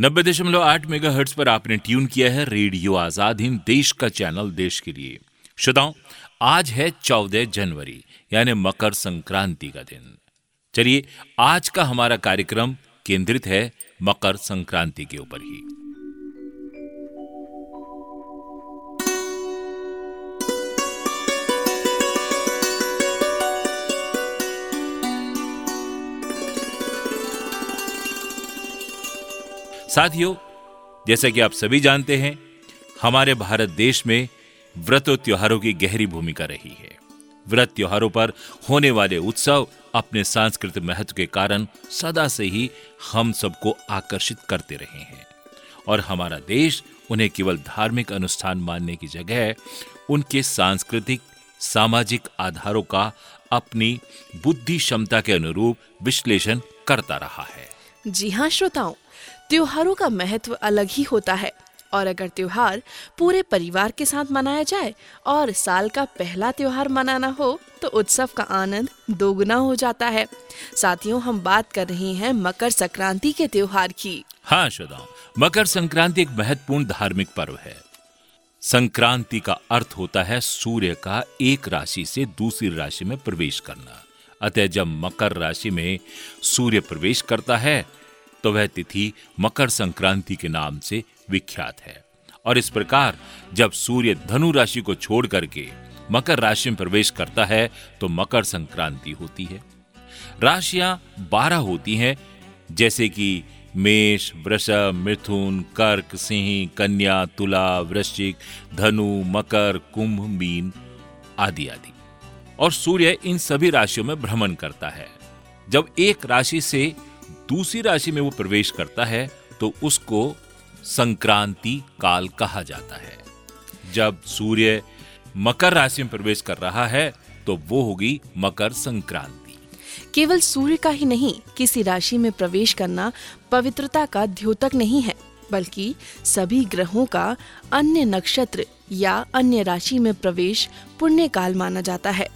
नब्बे दशमलव आठ मेगा हर्ट्स पर आपने ट्यून किया है रेडियो आज़ाद हिंद, देश का चैनल, देश के लिए। श्रोताओं, आज है चौदह जनवरी, यानी मकर संक्रांति का दिन। चलिए, आज का हमारा कार्यक्रम केंद्रित है मकर संक्रांति के ऊपर ही। साथियों, जैसा कि आप सभी जानते हैं, हमारे भारत देश में व्रत त्योहारों की गहरी भूमिका रही है। व्रत त्योहारों पर होने वाले उत्सव अपने सांस्कृतिक महत्व के कारण सदा से ही हम सबको आकर्षित करते रहे हैं। और हमारा देश उन्हें केवल धार्मिक अनुष्ठान मानने की जगह, उनके सांस्कृतिक, सामाजिक आधारों का अपनी बुद्धि क्षमता के अनुरूप विश्लेषण करता रहा है। जी हाँ श्रोताओं, त्योहारों का महत्व अलग ही होता है। और अगर त्योहार पूरे परिवार के साथ मनाया जाए और साल का पहला त्योहार मनाना हो तो उत्सव का आनंद दोगुना हो जाता है। साथियों, हम बात कर रहे हैं मकर संक्रांति के त्योहार की। हाँ श्रोताओं, मकर संक्रांति एक महत्वपूर्ण धार्मिक पर्व है। संक्रांति का अर्थ होता है सूर्य का एक राशि से दूसरी राशि में प्रवेश करना। अतः जब मकर राशि में सूर्य प्रवेश करता है तो वह तिथि मकर संक्रांति के नाम से विख्यात है। और इस प्रकार जब सूर्य धनु राशि को छोड़ करके मकर राशि में प्रवेश करता है तो मकर संक्रांति होती है। राशियाँ बारह होती हैं, जैसे कि मेष, वृषभ, मिथुन, कर्क, सिंह, कन्या, तुला, वृश्चिक, धनु, मकर, कुंभ, मीन आदि आदि। और सूर्य इन सभी राशियों में भ्रमण करता है। जब एक राशि से दूसरी राशि में वो प्रवेश करता है तो उसको संक्रांति काल कहा जाता है। जब सूर्य मकर राशि में प्रवेश कर रहा है तो वो होगी मकर संक्रांति। केवल सूर्य का ही नहीं, किसी राशि में प्रवेश करना पवित्रता का द्योतक नहीं है, बल्कि सभी ग्रहों का अन्य नक्षत्र या अन्य राशि में प्रवेश पुण्य काल माना जाता है।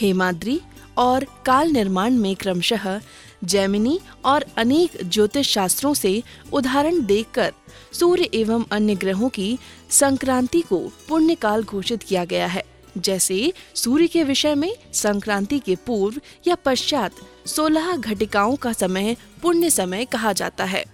हेमाद्री और काल निर्माण में क्रमशः जैमिनी और अनेक ज्योतिष शास्त्रों से उदाहरण देखकर सूर्य एवं अन्य ग्रहों की संक्रांति को पुण्य काल घोषित किया गया है। जैसे सूर्य के विषय में संक्रांति के पूर्व या पश्चात 16 घटिकाओं का समय पुण्य समय कहा जाता है।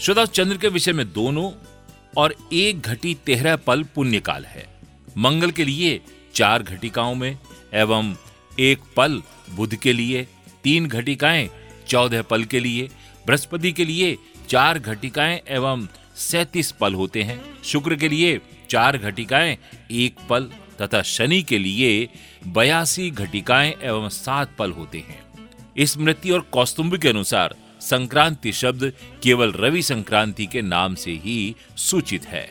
श्रोता, चंद्र के विषय में दोनों और एक घटी तेरह पल पुण्य काल है। मंगल के लिए चार घटिकाओं में एवं एक पल बुध के लिए, तीन घटिकाएँ चौदह पल के लिए, बृहस्पति के लिए चार घटिकाएँ एवं सैतीस पल होते हैं। शुक्र के लिए चार घटिकाएँ एक पल तथा शनि के लिए बयासी घटिकाएँ एवं सात पल होते हैं। स्मृति और कौस्तुंभ के अनुसार संक्रांति शब्द केवल रवि संक्रांति के नाम से ही सूचित है।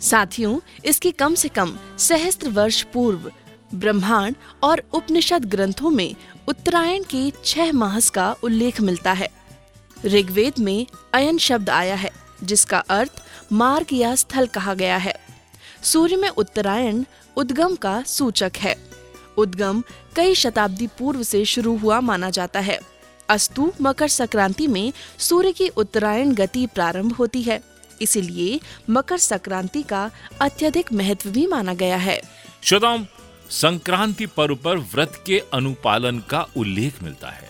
साथियों, इसके कम से कम सहस्त्र वर्ष पूर्व ब्रह्मांड और उपनिषद ग्रंथों में उत्तरायण के छह मास का उल्लेख मिलता है। ऋग्वेद में अयन शब्द आया है, जिसका अर्थ मार्ग या स्थल कहा गया है। सूर्य में उत्तरायण उद्गम का सूचक है। उद्गम कई शताब्दी पूर्व से शुरू हुआ माना जाता है। अस्तु मकर संक्रांति में सूर्य की उत्तरायण गति प्रारंभ होती है। इसीलिए मकर संक्रांति का अत्यधिक महत्व भी माना गया है। श्रोताओं संक्रांति पर्व पर व्रत के अनुपालन का उल्लेख मिलता है।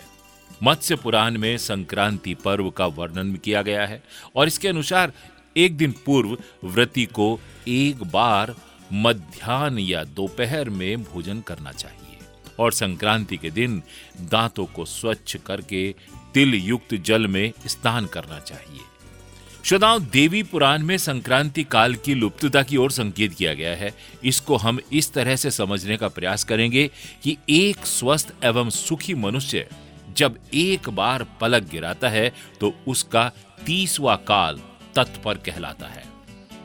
मत्स्य पुराण में संक्रांति पर्व का वर्णन किया गया है और इसके अनुसार एक दिन पूर्व व्रती को एक बार मध्यान्ह या दोपहर में भोजन करना चाहिए और संक्रांति के दिन दांतों को स्वच्छ करके तिल युक्त जल में स्नान करना चाहिए। श्रोताओं, देवी पुराण में संक्रांति काल की लुप्तता की ओर संकेत किया गया है। इसको हम इस तरह से समझने का प्रयास करेंगे कि एक स्वस्थ एवं सुखी मनुष्य जब एक बार पलक गिराता है तो उसका तीसवा काल तत्पर कहलाता है।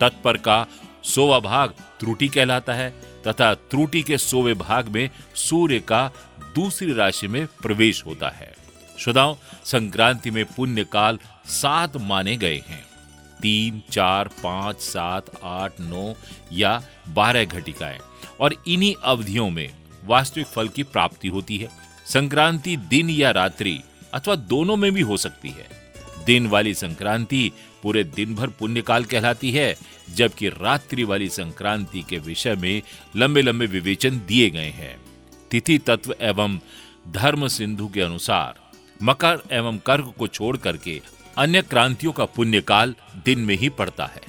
तत्पर का सोवा भाग त्रुटि कहलाता है, तथा त्रुटि के सोवे भाग में सूर्य का दूसरी राशि में प्रवेश होता है। श्रोताओं संक्रांति में पुण्य काल सात माने गए हैं। तीन, चार, पाँच, सात, आठ, नौ या बारह घटिकाएँ। और इन्हीं अवधियों में वास्तविक फल की प्राप्ति होती है। संक्रांति दिन या रात्रि अथवा दोनों में भी हो सकती है। दिन वाली संक्रांति पूरे दिन भर पुण्य काल कहलाती है, जबकि रात्रि वाली संक्रांति के विषय में लंबे लंबे विवेचन दिए गए हैं। तिथि, तत्व एवं धर्म सिंधु के अनुसार मकर एवं कर्क को छोड़ करके अन्य क्रांतियों का पुण्य काल दिन में ही पड़ता है।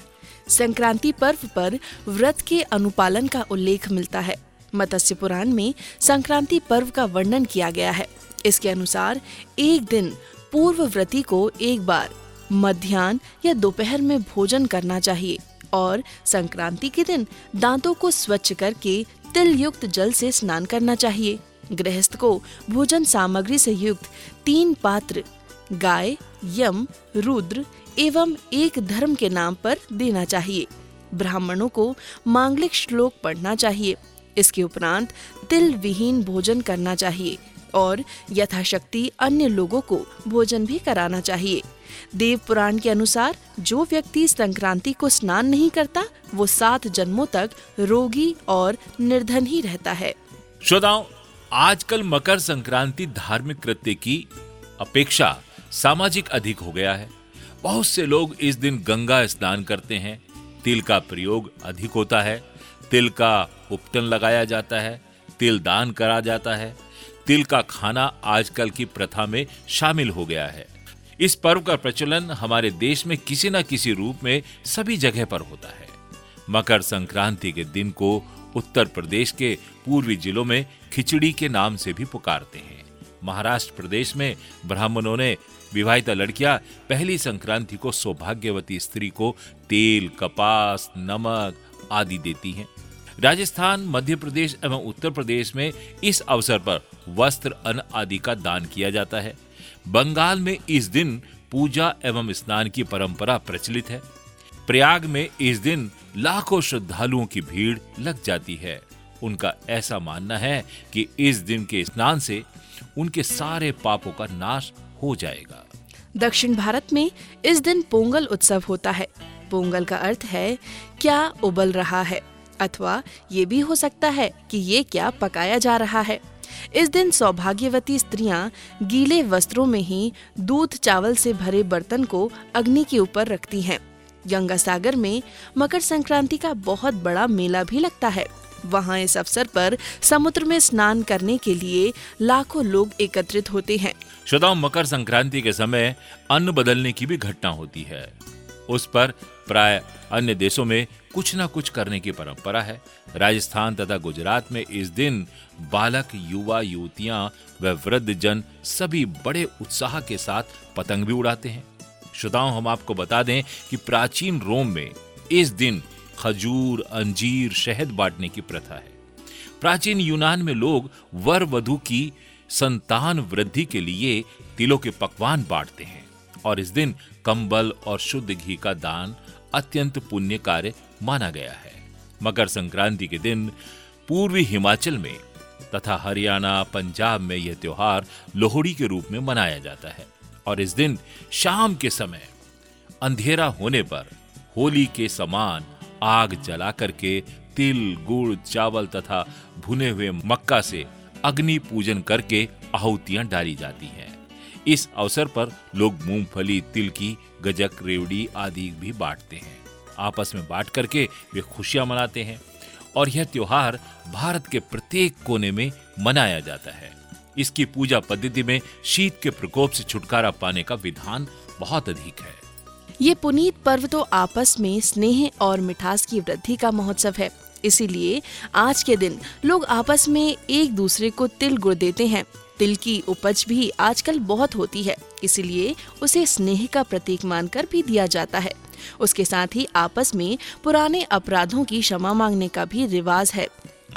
संक्रांति पर्व पर व्रत के अनुपालन का उल्लेख मिलता है। मत्स्य पुराण में संक्रांति पर्व का वर्णन किया गया है। इसके अनुसार एक दिन पूर्व व्रती को एक बार मध्यान्ह या दोपहर में भोजन करना चाहिए और संक्रांति के दिन दांतों को स्वच्छ करके तिल युक्त जल से स्नान करना चाहिए। गृहस्थ को भोजन सामग्री से युक्त तीन पात्र, गाय, यम, रुद्र एवं एक धर्म के नाम पर देना चाहिए। ब्राह्मणों को मांगलिक श्लोक पढ़ना चाहिए। इसके उपरांत तिल विहीन भोजन करना चाहिए और यथाशक्ति अन्य लोगों को भोजन भी कराना चाहिए। देव पुराण के अनुसार जो व्यक्ति संक्रांति को स्नान नहीं करता, वो सात जन्मों तक रोगी और निर्धन ही रहता है। श्रोताओं आजकल मकर संक्रांति धार्मिक कृत्य की अपेक्षा सामाजिक अधिक हो गया है। बहुत से लोग इस दिन गंगा स्नान करते हैं। तिल का प्रयोग अधिक होता है। तिल का उपटन लगाया जाता है। तिल दान करा जाता है। तिल का खाना आजकल की प्रथा में शामिल हो गया है। इस पर्व का प्रचलन हमारे देश में किसी न किसी रूप में सभी जगह पर होता है। मकर संक्रांति के दिन को उत्तर प्रदेश के पूर्वी जिलों में खिचड़ी के नाम से भी पुकारते हैं। महाराष्ट्र प्रदेश में ब्राह्मणों ने विवाहिता लड़कियाँ पहली संक्रांति को सौभाग्यवती स्त्री को तेल, कपास, नमक आदि देती हैं। राजस्थान, मध्य प्रदेश एवं उत्तर प्रदेश में इस अवसर पर वस्त्र, अन्न आदि का दान किया जाता है। बंगाल में इस दिन पूजा एवं स्नान की परंपरा प्रचलित है। प्रयाग में इस दिन लाखों श्रद्धालुओं की भीड़ लग जाती है। उनका ऐसा मानना है कि इस दिन के स्नान से उनके सारे पापों का नाश हो जाएगा। दक्षिण भारत में इस दिन पोंगल उत्सव होता है। पोंगल का अर्थ है, क्या उबल रहा है? अथवा ये भी हो सकता है कि ये क्या पकाया जा रहा है। इस दिन सौभाग्यवती स्त्रियाँ गीले वस्त्रों में ही दूध चावल से भरे बर्तन को अग्नि के ऊपर रखती हैं। गंगा सागर में मकर संक्रांति का बहुत बड़ा मेला भी लगता है। वहाँ इस अवसर पर समुद्र में स्नान करने के लिए लाखों लोग एकत्रित होते हैं। श्रोताओं, मकर संक्रांति के समय अन्न बदलने की भी घटना होती है। उस पर प्राय अन्य देशों में कुछ न कुछ करने की परंपरा है। राजस्थान तथा गुजरात में इस दिन बालक, युवा, युवतियाँ व वृद्ध जन सभी बड़े उत्साह के साथ पतंग भी उड़ाते हैं। श्रोताओं हम आपको बता दें कि प्राचीन रोम में इस दिन खजूर, अंजीर, शहद बांटने की प्रथा है। प्राचीन यूनान में लोग वर वधु की संतान वृद्धि के लिए तिलों के पकवान बांटते हैं और इस दिन कंबल और शुद्ध घी का दान अत्यंत पुण्य कार्य माना गया है। मकर संक्रांति के दिन पूर्वी हिमाचल में तथा हरियाणा, पंजाब में यह त्योहार लोहड़ी के रूप में मनाया जाता है। और इस दिन शाम के समय अंधेरा होने पर होली के समान आग जला करके तिल, गुड़, चावल तथा भुने हुए मक्का से अग्नि पूजन करके आहुतियाँ डाली जाती हैं। इस अवसर पर लोग मूंगफली, तिल की गजक, रेवड़ी आदि भी बांटते हैं। आपस में बांट करके वे खुशियाँ मनाते हैं और यह त्योहार भारत के प्रत्येक कोने में मनाया जाता है। इसकी पूजा पद्धति में शीत के प्रकोप से छुटकारा पाने का विधान बहुत अधिक है। ये पुनीत पर्व तो आपस में स्नेह और मिठास की वृद्धि का महोत्सव है। इसीलिए आज के दिन लोग आपस में एक दूसरे को तिल गुड़ देते हैं। तिल की उपज भी आजकल बहुत होती है, इसीलिए उसे स्नेह का प्रतीक मानकर भी दिया जाता है। उसके साथ ही आपस में पुराने अपराधों की क्षमा मांगने का भी रिवाज है।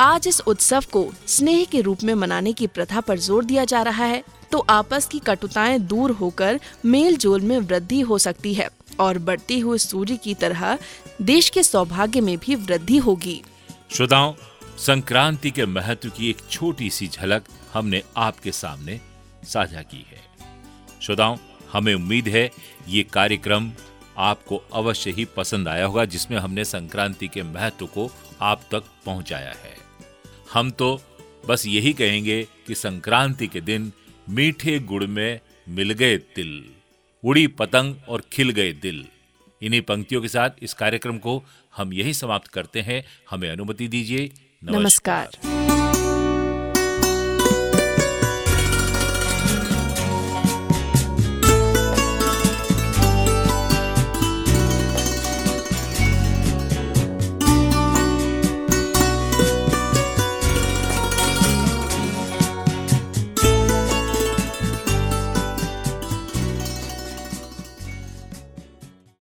आज इस उत्सव को स्नेह के रूप में मनाने की प्रथा पर ज़ोर दिया जा रहा है तो आपस की कटुताएँ दूर होकर मेल जोल में वृद्धि हो सकती है और बढ़ते हुए सूर्य की तरह देश के सौभाग्य में भी वृद्धि होगी। श्रोताओं, संक्रांति के महत्व की एक छोटी सी झलक हमने आपके सामने साझा की है। श्रोताओं, हमें उम्मीद है ये कार्यक्रम आपको अवश्य ही पसंद आया होगा, जिसमें हमने संक्रांति के महत्व को आप तक पहुँचाया है। हम तो बस यही कहेंगे कि संक्रांति के दिन मीठे गुड़ में मिल गए तिल, उड़ी पतंग और खिल गए दिल। इन्हीं पंक्तियों के साथ इस कार्यक्रम को हम यही समाप्त करते हैं। हमें अनुमति दीजिए। नमस्कार।